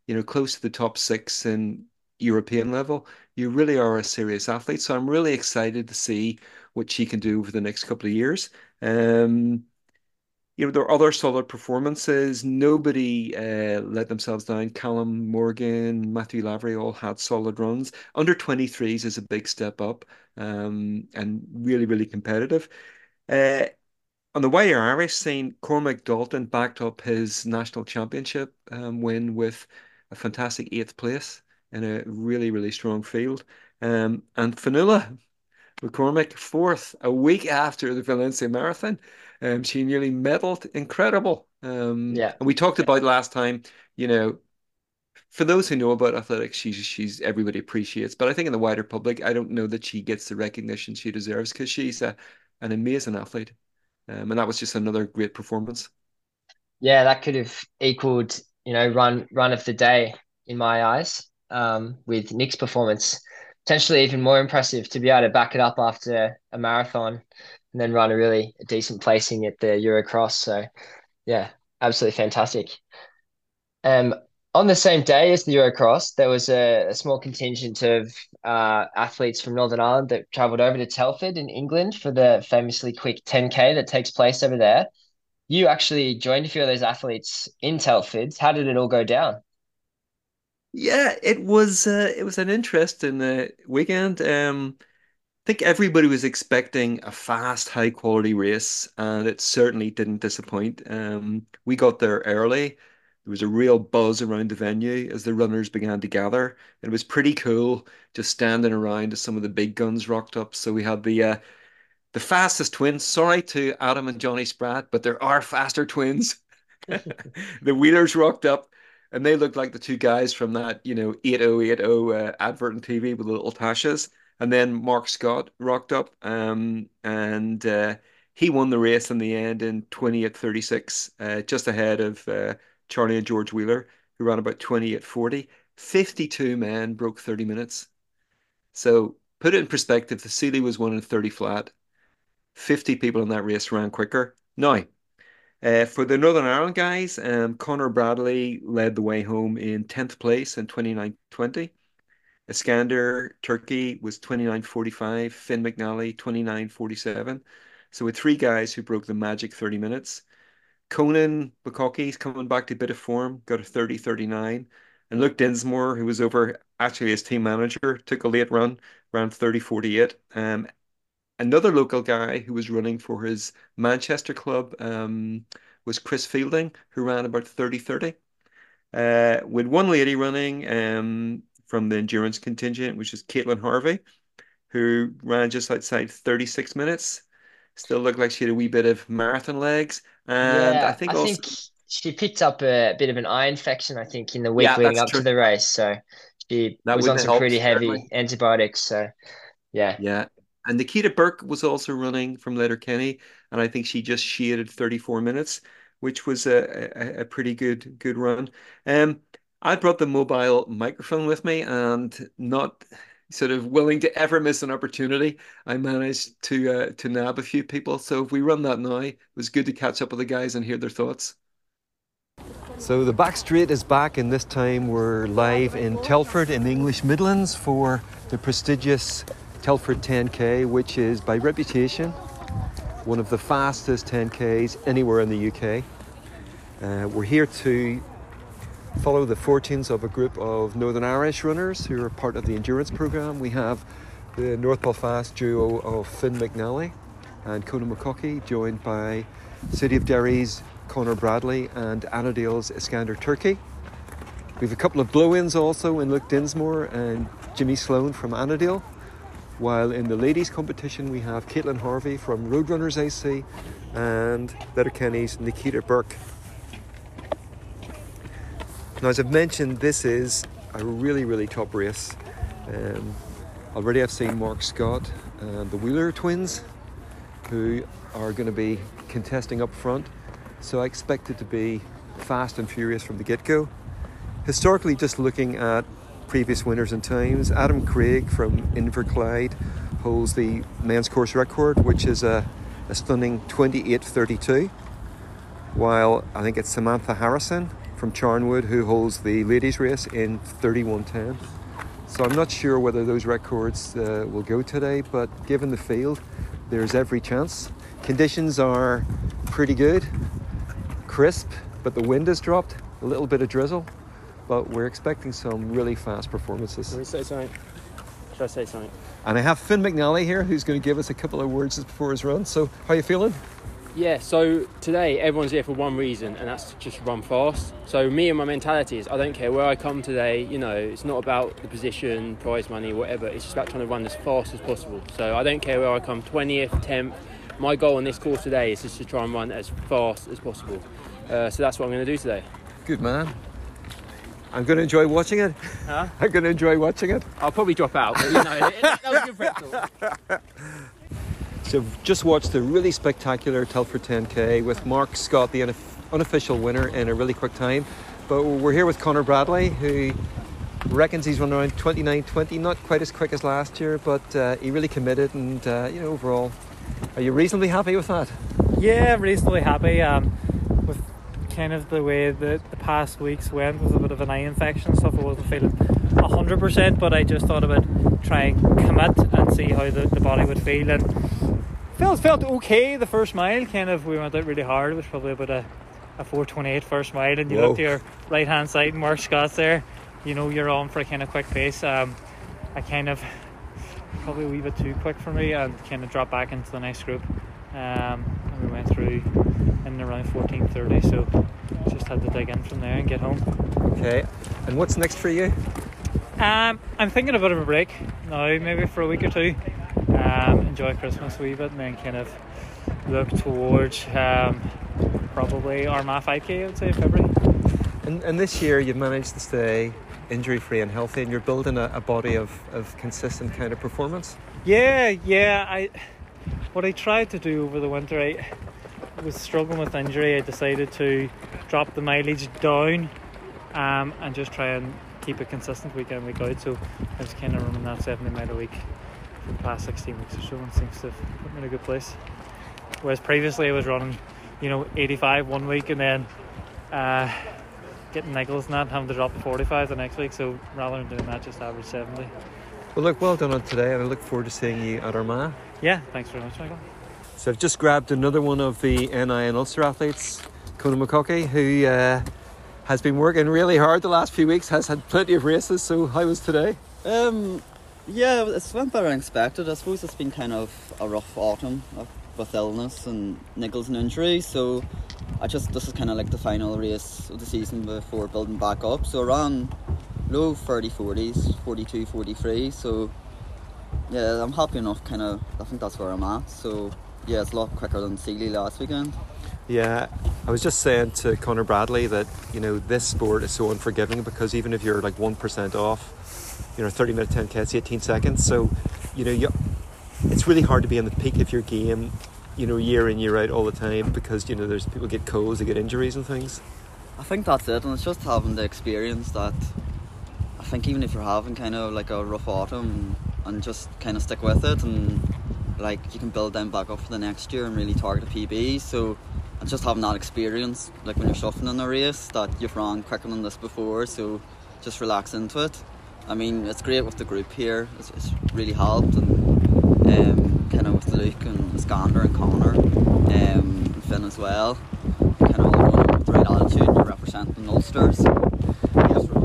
you know, close to the top six in European level, you really are a serious athlete. So I'm really excited to see what she can do over the next couple of years. Um, you know, there are other solid performances. Nobody uh, let themselves down. Callum Morgan, Matthew Lavery all had solid runs. Under 23s is a big step up um, and really, really competitive. Uh, on the wider Irish scene, Cormac Dalton backed up his national championship um, win with a fantastic eighth place in a really, really strong field. Um, and Fionnuala McCormick fourth a week after the Valencia Marathon. Um, she nearly medaled. Incredible. Um, Yeah. and we talked about last time, you know, for those who know about athletics, she's she's everybody appreciates. But I think in the wider public, I don't know that she gets the recognition she deserves because she's a, an amazing athlete. Um, and that was just another great performance. Yeah, that could have equaled, you know, run run of the day in my eyes. Um, with Nick's performance, potentially even more impressive to be able to back it up after a marathon and then run a really decent placing at the Eurocross. So yeah, absolutely fantastic. Um, on the same day as the Eurocross, there was a, a small contingent of uh, athletes from Northern Ireland that travelled over to Telford in England for the famously quick 10K that takes place over there. You actually joined a few of those athletes in Telford. How did it all go down? Yeah, it was uh, it was an interesting uh, weekend. Um, I think everybody was expecting a fast, high quality race, and it certainly didn't disappoint. Um, we got there early. There was a real buzz around the venue as the runners began to gather. It was pretty cool just standing around as some of the big guns rocked up. So we had the uh, the fastest twins. Sorry to Adam and Johnny Spratt, but there are faster twins. the Wheelers rocked up and they looked like the two guys from that, you know, 8080 uh, advert on TV with the little tashes. And then Mark Scott rocked up um, and uh, he won the race in the end in 20 at 36, uh, just ahead of uh, Charlie and George Wheeler, who ran about 20 at 40. 52 men broke 30 minutes. So put it in perspective, the Sealy was one in 30 flat. 50 people in that race ran quicker. Now, uh, for the Northern Ireland guys, um, Conor Bradley led the way home in 10th place in 29.20. Iskander Turkey was 29.45. Finn McNally 29.47. So with three guys who broke the magic 30 minutes. Conor McCaughey's coming back to a bit of form, got a 30.39. And Luke Dinsmore, who was over actually as team manager, took a late run, ran 30.48. Um, another local guy who was running for his Manchester club um, was Chris Fielding, who ran about 30 30. Uh, with one lady running um, from the endurance contingent, which is Caitlin Harvey, who ran just outside 36 minutes. Still looked like she had a wee bit of marathon legs. And I Yeah, I think also, think she picked up a bit of an eye infection, I think, in the week yeah, leading up to the race. So she That was on some pretty helped, certainly. heavy antibiotics. So yeah. Yeah. And Nikita Burke was also running from Letterkenny, and I think she just shaded 34 minutes, which was a, a, a pretty good good run. Um, I brought the mobile microphone with me, and not sort of willing to ever miss an opportunity, I managed to uh, to nab a few people. So if we run that now, it was good to catch up with the guys and hear their thoughts. So the back straight is back, and this time we're live in Telford in the English Midlands for the prestigious Telford 10K, which is by reputation one of the fastest 10Ks anywhere in the UK. Uh, we're here to follow the fortunes of a group of Northern Irish runners who are part of the endurance program. We have the North Belfast duo of Finn McNally and Conor McCaughey, joined by City of Derry's Conor Bradley and Annadale's Iskander Turkey. We have a couple of blow ins also in Luke Dinsmore and Jimmy Sloan from Annandale. While in the ladies' competition, we have Caitlin Harvey from Roadrunners AC and Letterkenny's Nikita Burke. Now, as I've mentioned, this is a really, really top race. Um, already I've seen Mark Scott and the Wheeler twins who are going to be contesting up front. So I expect it to be fast and furious from the get go. Historically, just looking at previous winners and times, Adam Craig from Inverclyde holds the men's course record, which is a, a stunning 28.32. While I think it's Samantha Harrison from Charnwood who holds the ladies' race in 31.10. So I'm not sure whether those records uh, will go today, but given the field, there's every chance. Conditions are pretty good, crisp, but the wind has dropped, a little bit of drizzle, but we're expecting some really fast performances. Let me say something. Should I say something? And I have Finn McNally here who's going to give us a couple of words before his run. So, how are you feeling? Yeah, so today everyone's here for one reason, and that's to just run fast. So me and my mentality is I don't care where I come today, you know, it's not about the position, prize money, whatever, it's just about trying to run as fast as possible. So I don't care where I come, 20th, 10th. My goal on this course today is just to try and run as fast as possible. Uh, so that's what I'm going to do today. Good man. I'm going to enjoy watching it. Huh? I'm going to enjoy watching it. I'll probably drop out, but you know, that was a good prep. So just watched the really spectacular Telford 10K with Mark Scott, the unofficial winner, in a really quick time. But we're here with Conor Bradley, who reckons he's run around 29.20, not quite as quick as last year, but uh, he really committed. And uh, you know, overall, are you reasonably happy with that? Yeah, reasonably happy. Um, with kind of the way that the past weeks went with a bit of an eye infection stuff, I wasn't feeling hundred percent, but I just thought about trying commit and see how the, the body would feel and felt felt okay the first mile. Kind of we went out really hard. It was probably about a a 428 first mile, and you Whoa. look to your right hand side, and Mark Scott's there. You know you're on for a kind of quick pace. Um, I kind of probably a wee bit too quick for me, and kind of dropped back into the next group. Um, and we went through in around 14:30, so just had to dig in from there and get home. Okay. And what's next for you? Um, I'm thinking a bit of a break now, maybe for a week or two. Um, enjoy Christmas a wee bit, and then kind of look towards um, probably Armagh 5K. I would say February. And, and this year you've managed to stay injury free and healthy, and you're building a, a body of, of consistent kind of performance. Yeah, yeah. I what I tried to do over the winter, I was struggling with injury. I decided to drop the mileage down um, and just try and keep it consistent week in week out. So I was kind of running that 70 mile a week the past 16 weeks or so, and seems to have put me in a good place. Whereas previously I was running, you know, 85 one week and then uh, getting niggles and that, having to drop to 45 the next week. So rather than doing that, just average 70. Well, look, well done on today, and I look forward to seeing you at Armagh. Yeah, thanks very much, Michael. So I've just grabbed another one of the NI and Ulster athletes, Conor McCaughey, who uh, has been working really hard the last few weeks, has had plenty of races. So how was today? Um, yeah, it's went better than expected. I suppose it's been kind of a rough autumn with illness and niggles and injuries. So I just this is kind of like the final race of the season before building back up. So around low 30 40s, 42, 43. So yeah, I'm happy enough. Kind of, I think that's where I'm at. So yeah, it's a lot quicker than Seagley last weekend. Yeah, I was just saying to Conor Bradley that you know this sport is so unforgiving because even if you're like one percent off, you know, thirty minute ten k, it's eighteen seconds. So, you know, you, it's really hard to be on the peak of your game, you know, year in year out all the time because you know there's people get colds, they get injuries and things. I think that's it, and it's just having the experience that I think even if you're having kind of like a rough autumn and just kind of stick with it and like you can build them back up for the next year and really target a PB. So and just having that experience, like when you're shuffling in a race, that you've run quicker than this before, so just relax into it. I mean, it's great with the group here. It's, it's really helped, and um, kind of with Luke and Skander and Connor um, and Finn as well. Kind of all with the right attitude, you're representing Ulsters.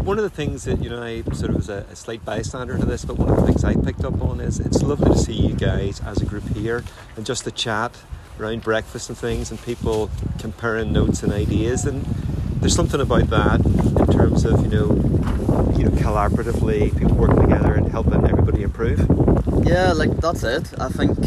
One of the things that you know, I sort of was a, a slight bystander to this, but one of the things I picked up on is it's lovely to see you guys as a group here and just the chat around breakfast and things, and people comparing notes and ideas. And there's something about that in terms of you know, you know, collaboratively people working together and helping everybody improve. Yeah, like that's it. I think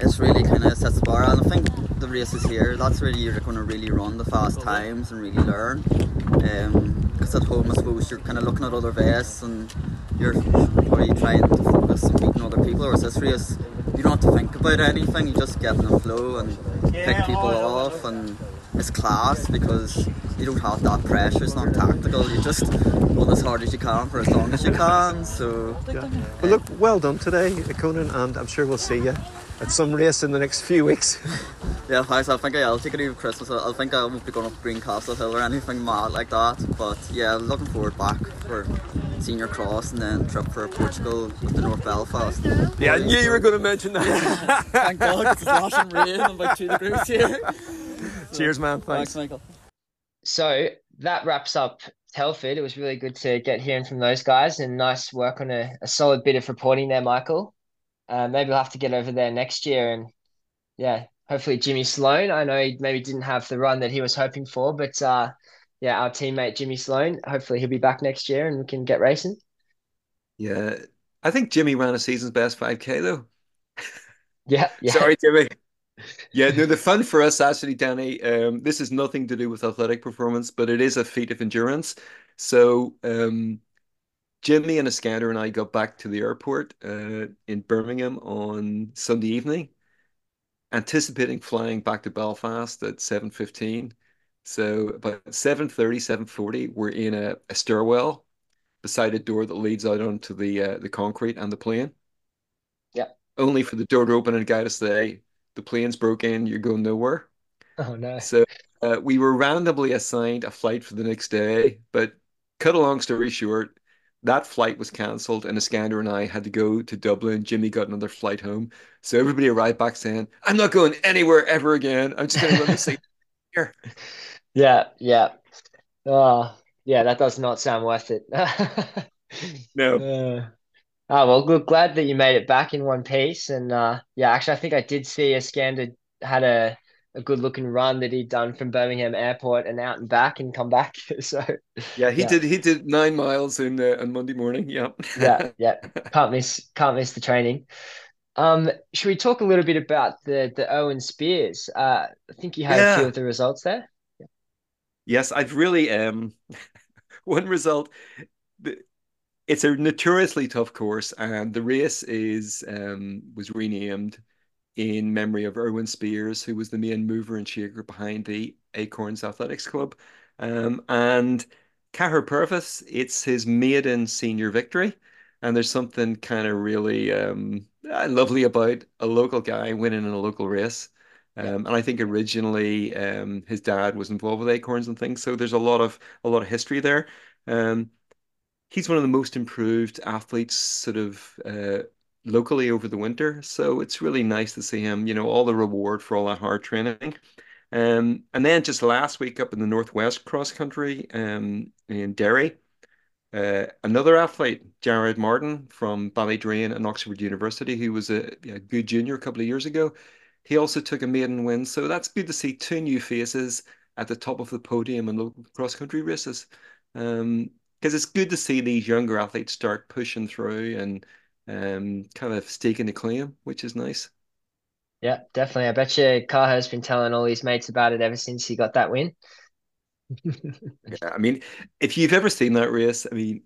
it's really kind of sets the bar, and I think the races here, that's where you're going to really run the fast times and really learn. Because um, at home, I suppose you're kind of looking at other vests and you're probably trying to focus on beating other people. or Whereas this race, you don't have to think about anything. You just get in the flow and pick people off, and it's class because you don't have that pressure. It's not tactical. You just run as hard as you can for as long as you can. So, yeah. well, look, well done today, Conor, and I'm sure we'll see you at some race in the next few weeks. yeah, thanks. I think I'll take it over Christmas. I think I won't be going up Greencastle Hill or anything mad like that. But yeah, looking forward back for senior cross and then trip for Portugal with the North Belfast. Yeah, I knew you were going to mention that. Thank God, it's lashing rain and about two degrees here. Cheers, man. Thanks. Thanks, Michael. So that wraps up Telford. It was really good to get hearing from those guys and nice work on a, a solid bit of reporting there, Michael. Uh, maybe we'll have to get over there next year and yeah, hopefully Jimmy Sloan. I know he maybe didn't have the run that he was hoping for, but uh, yeah, our teammate Jimmy Sloan, hopefully he'll be back next year and we can get racing. Yeah, I think Jimmy ran a season's best 5K though. Yeah, yeah. Sorry, Jimmy. Yeah, no, the fun for us actually, Danny, um, this is nothing to do with athletic performance, but it is a feat of endurance. So, um, Jimmy and Iskander and I got back to the airport uh, in Birmingham on Sunday evening, anticipating flying back to Belfast at 7.15. So about 7.30, 7.40, we're in a, a stairwell beside a door that leads out onto the uh, the concrete and the plane. Yeah. Only for the door to open and guide us say, the plane's broken, you're going nowhere. Oh no. So uh, we were randomly assigned a flight for the next day, but cut a long story short, that flight was cancelled, and Iskander and I had to go to Dublin. Jimmy got another flight home. So everybody arrived back saying, I'm not going anywhere ever again. I'm just going to the same here. Yeah, yeah. Oh, yeah, that does not sound worth it. no. Uh, oh, well, good. Glad that you made it back in one piece. And uh, yeah, actually, I think I did see a Iskander had a a good looking run that he'd done from Birmingham Airport and out and back and come back. So yeah, he yeah. did. He did nine miles in uh, on Monday morning. Yeah, yeah, yeah. Can't miss. Can't miss the training. Um, should we talk a little bit about the the Owen Spears? Uh, I think you had yeah. a few of the results there. Yeah. Yes, I've really um one result. It's a notoriously tough course, and the race is um was renamed in memory of Erwin Spears, who was the main mover and shaker behind the Acorns Athletics Club. Um, and Cahir Purvis, it's his maiden senior victory. And there's something kind of really um, uh, lovely about a local guy winning in a local race. Um, and I think originally um, his dad was involved with Acorns and things, so there's a lot of a lot of history there. Um, he's one of the most improved athletes, sort of uh, locally over the winter. So it's really nice to see him, you know, all the reward for all that hard training. Um, and then just last week up in the Northwest cross country um, in Derry, uh, another athlete, Jared Martin from Ballydrain and Oxford University, who was a, a, good junior a couple of years ago. He also took a maiden win. So that's good to see two new faces at the top of the podium in local cross country races. Um, because it's good to see these younger athletes start pushing through and um, kind of staking the claim, which is nice. Yeah, definitely. I bet you Carter's been telling all his mates about it ever since he got that win. yeah, I mean, if you've ever seen that race, I mean,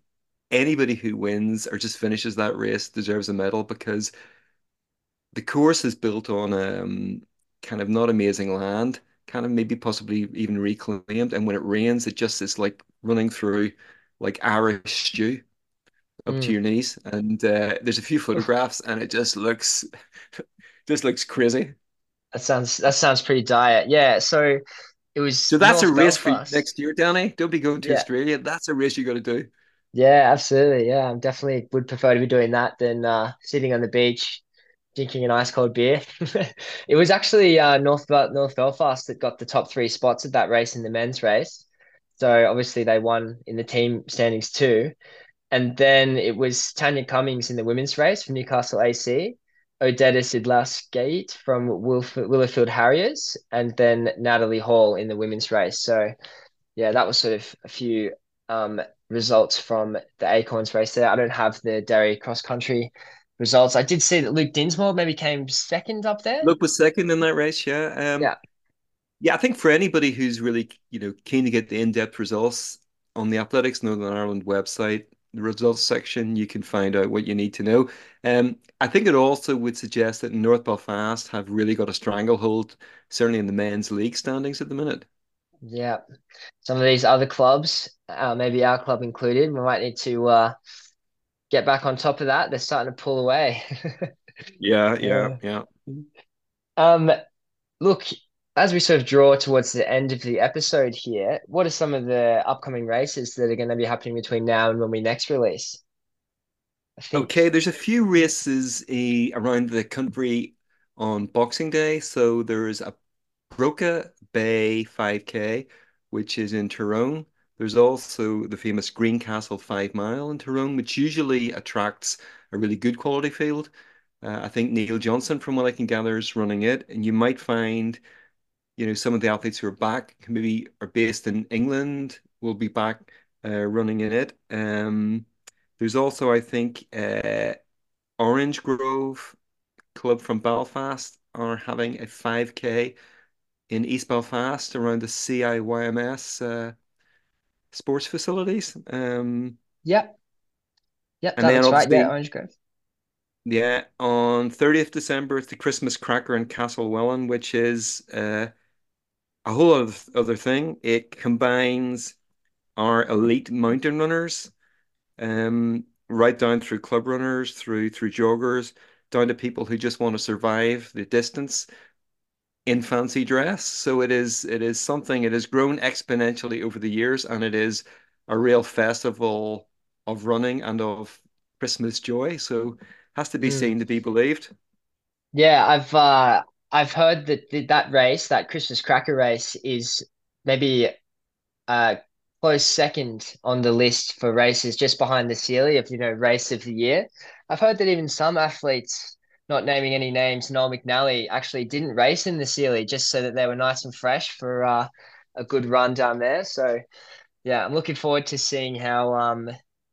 anybody who wins or just finishes that race deserves a medal because the course is built on um kind of not amazing land, kind of maybe possibly even reclaimed, and when it rains, it just is like running through like Irish stew. up to Mm. your knees, and uh, there's a few photographs, and it just looks just looks crazy. That sounds that sounds pretty dire. Yeah, so it was So that's a North race for you next year, Danny. Don't be going to Yeah, Australia. That's a race you got to do. yeah, absolutely. Yeah, I'm definitely would prefer to be doing that than uh, sitting on the beach drinking an ice cold beer. It was actually uh, North North Belfast that got the top three spots at that race in the men's race. So obviously they won in the team standings too. And then it was Tanya Cummings in the women's race from Newcastle AC, Odetta Sidlauskas from Wilf Willowfield Harriers, and then Natalie Hall in the women's race. So yeah, that was sort of a few um, results from the Acorns race there. I don't have the Derry cross country results. I did see that Luke Dinsmore maybe came second up there. Luke was second in that race, yeah. Um, Yeah. Yeah, I think for anybody who's really, you know, keen to get the in-depth results on the Athletics Northern Ireland website, the results section, you can find out what you need to know. Um, I think it also would suggest that North Belfast have really got a stranglehold, certainly in the men's league standings at the minute. Yeah, some of these other clubs, uh, maybe our club included, we might need to uh, get back on top of that. They're starting to pull away. Yeah, yeah, Yeah. yeah. Um, look, as we sort of draw towards the end of the episode here, what are some of the upcoming races that are going to be happening between now and when we next release? Okay, there's a few races uh, around the country on Boxing Day. So there's a Broca Bay 5K, which is in Tyrone. There's also the famous Greencastle 5 Mile in Tyrone, which usually attracts a really good quality field. Uh, I think Neil Johnson, from what I can gather, is running it. And you might find, you know, some of the athletes who are back, maybe are based in England, will be back uh, running in it. Um, there's also, I think, uh, Orange Grove Club from Belfast are having a 5K in East Belfast around the CIYMS uh, sports facilities. Um, yep, yep, and that right. Yeah, Orange Grove. yeah, on 30th December, it's the Christmas Cracker in Castlewellan, which is uh, a whole other, other thing. It combines our elite mountain runners um, right down through club runners, through through joggers, down to people who just want to survive the distance in fancy dress. So it is it is something. It has grown exponentially over the years, and it is a real festival of running and of Christmas joy. So has to be Mm. seen to be believed. Yeah, I've uh I've heard that th that race, that Christmas Cracker race, is maybe uh close second on the list for races just behind the Sealy of, you know, race of the year. I've heard that even some athletes, not naming any names, Noel McNally actually didn't race in the Sealy just so that they were nice and fresh for uh, a good run down there. So yeah, I'm looking forward to seeing how um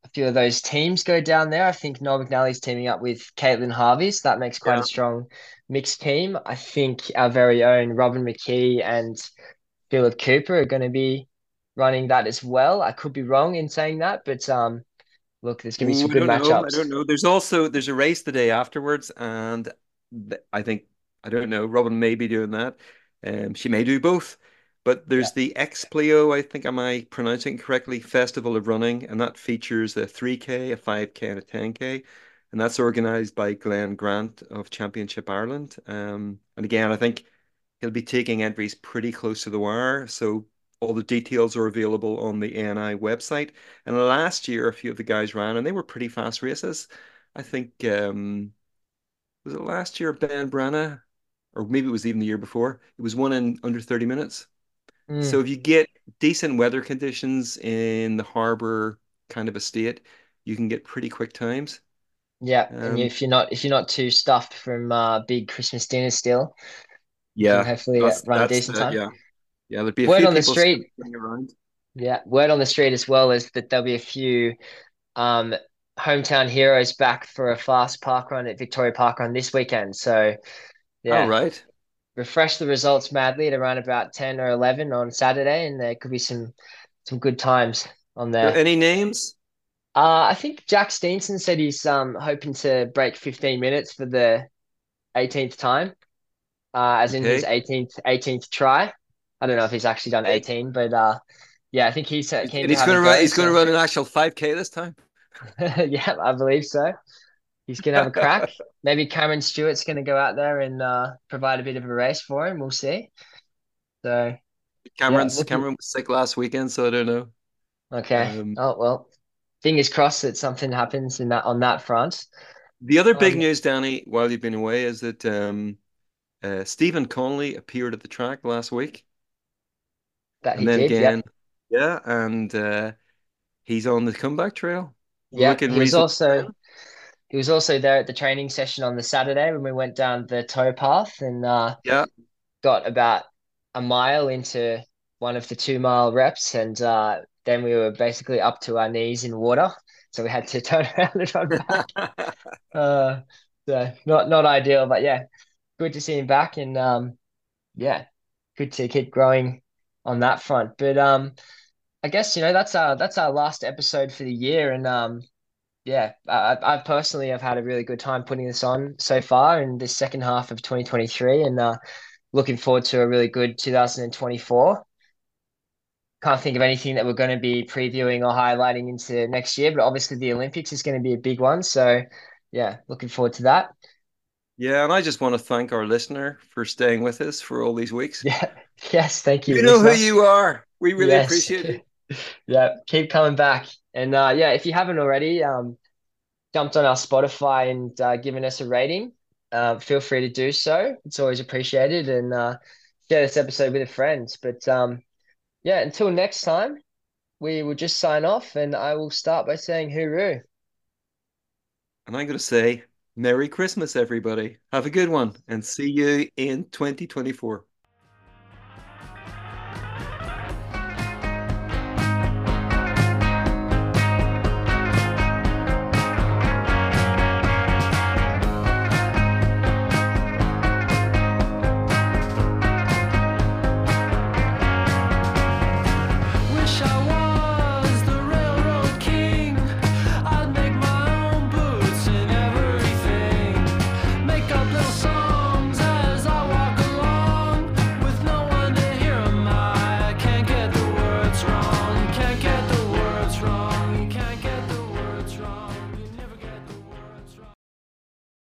a few of those teams go down there. I think Noel McNally's teaming up with Caitlin Harvey, so that makes quite a strong mixed team. I think our very own Robin McKee and Philip Cooper are going to be running that as well. I could be wrong in saying that, but um, look, there's going to be some good know. I don't know. There's also there's a race the day afterwards, and I think I don't know. Robin may be doing that. Um, she may do both. But Yeah. there's the Explio, I think, am I pronouncing correctly? Festival of Running, and that features a 3K, a 5K, and a 10K, and that's organized by Glenn Grant of Championchip Ireland. Um, and again, I think he'll be taking entries pretty close to the wire, so all the details are available on the ANI website. And last year, a few of the guys ran, and they were pretty fast races. I think um, was it last year Ben Branagh, or maybe it was even the year before. It was one in under 30 minutes. So Mm, if you get decent weather conditions in the harbor kind of a state, you can get pretty quick times. yeah, and Um, if you're not if you're not too stuffed from uh, big Christmas dinners still, yeah, hopefully uh, that's run a decent the time. yeah yeah. There'd be a Word on the street, yeah, word on the street as well is that there'll be a few um hometown heroes back for a fast park run at Victoria Park Run this weekend. So All yeah, right. Refresh the results madly at around about 10 or 11 on Saturday, and there could be some some good times on So there. any names? Uh, I think Jack Steenson said he's um hoping to break 15 minutes for the 18th time, uh, as in his Okay. 18th 18th try. I don't know if he's actually done 18, but uh, yeah, I think he's And he's going to run. go. He's going to run an actual 5K this time. yeah, I believe so. He's gonna have a crack. Maybe Cameron Stewart's gonna go out there and uh, provide a bit of a race for him. We'll see. So Cameron's looking- Cameron was sick last weekend, so I don't know. okay. Um, oh well, fingers crossed that something happens in that on that front. The other big Um, news, Danny, while you've been away, is that um, uh, Stephen Connolly appeared at the track last week, That he and then did. again, yeah. yeah, and uh, he's on the comeback trail. Yeah, he was also he was also there at the training session on the Saturday when we went down the tow path and uh, Yeah, got about a mile into one of the two mile reps, and uh, then we were basically up to our knees in water, so we had to turn around and run back. Uh, so not not ideal, but yeah, good to see him back, and um, yeah, good to keep growing on that front. But um, I guess you know that's our that's our last episode for the year, and um, yeah, I, I personally have had a really good time putting this on so far in this second half of 2023, and uh, looking forward to a really good 2024. Can't think of anything that we're going to be previewing or highlighting into next year, but obviously the Olympics is going to be a big one. So, yeah, looking forward to that. yeah, and I just want to thank our listener for staying with us for all these weeks. Yeah, yes, thank you. You know who you are. We really Yes. appreciate it. Yeah, keep coming back. And uh, yeah, if you haven't already, um, jumped on our Spotify and uh, given us a rating, uh, feel free to do so. It's always appreciated. And uh, share this episode with a friend. But um, yeah, until next time, we will just sign off and I will start by saying hooroo. And I'm going to say, Merry Christmas, everybody. Have a good one and see you in 2024.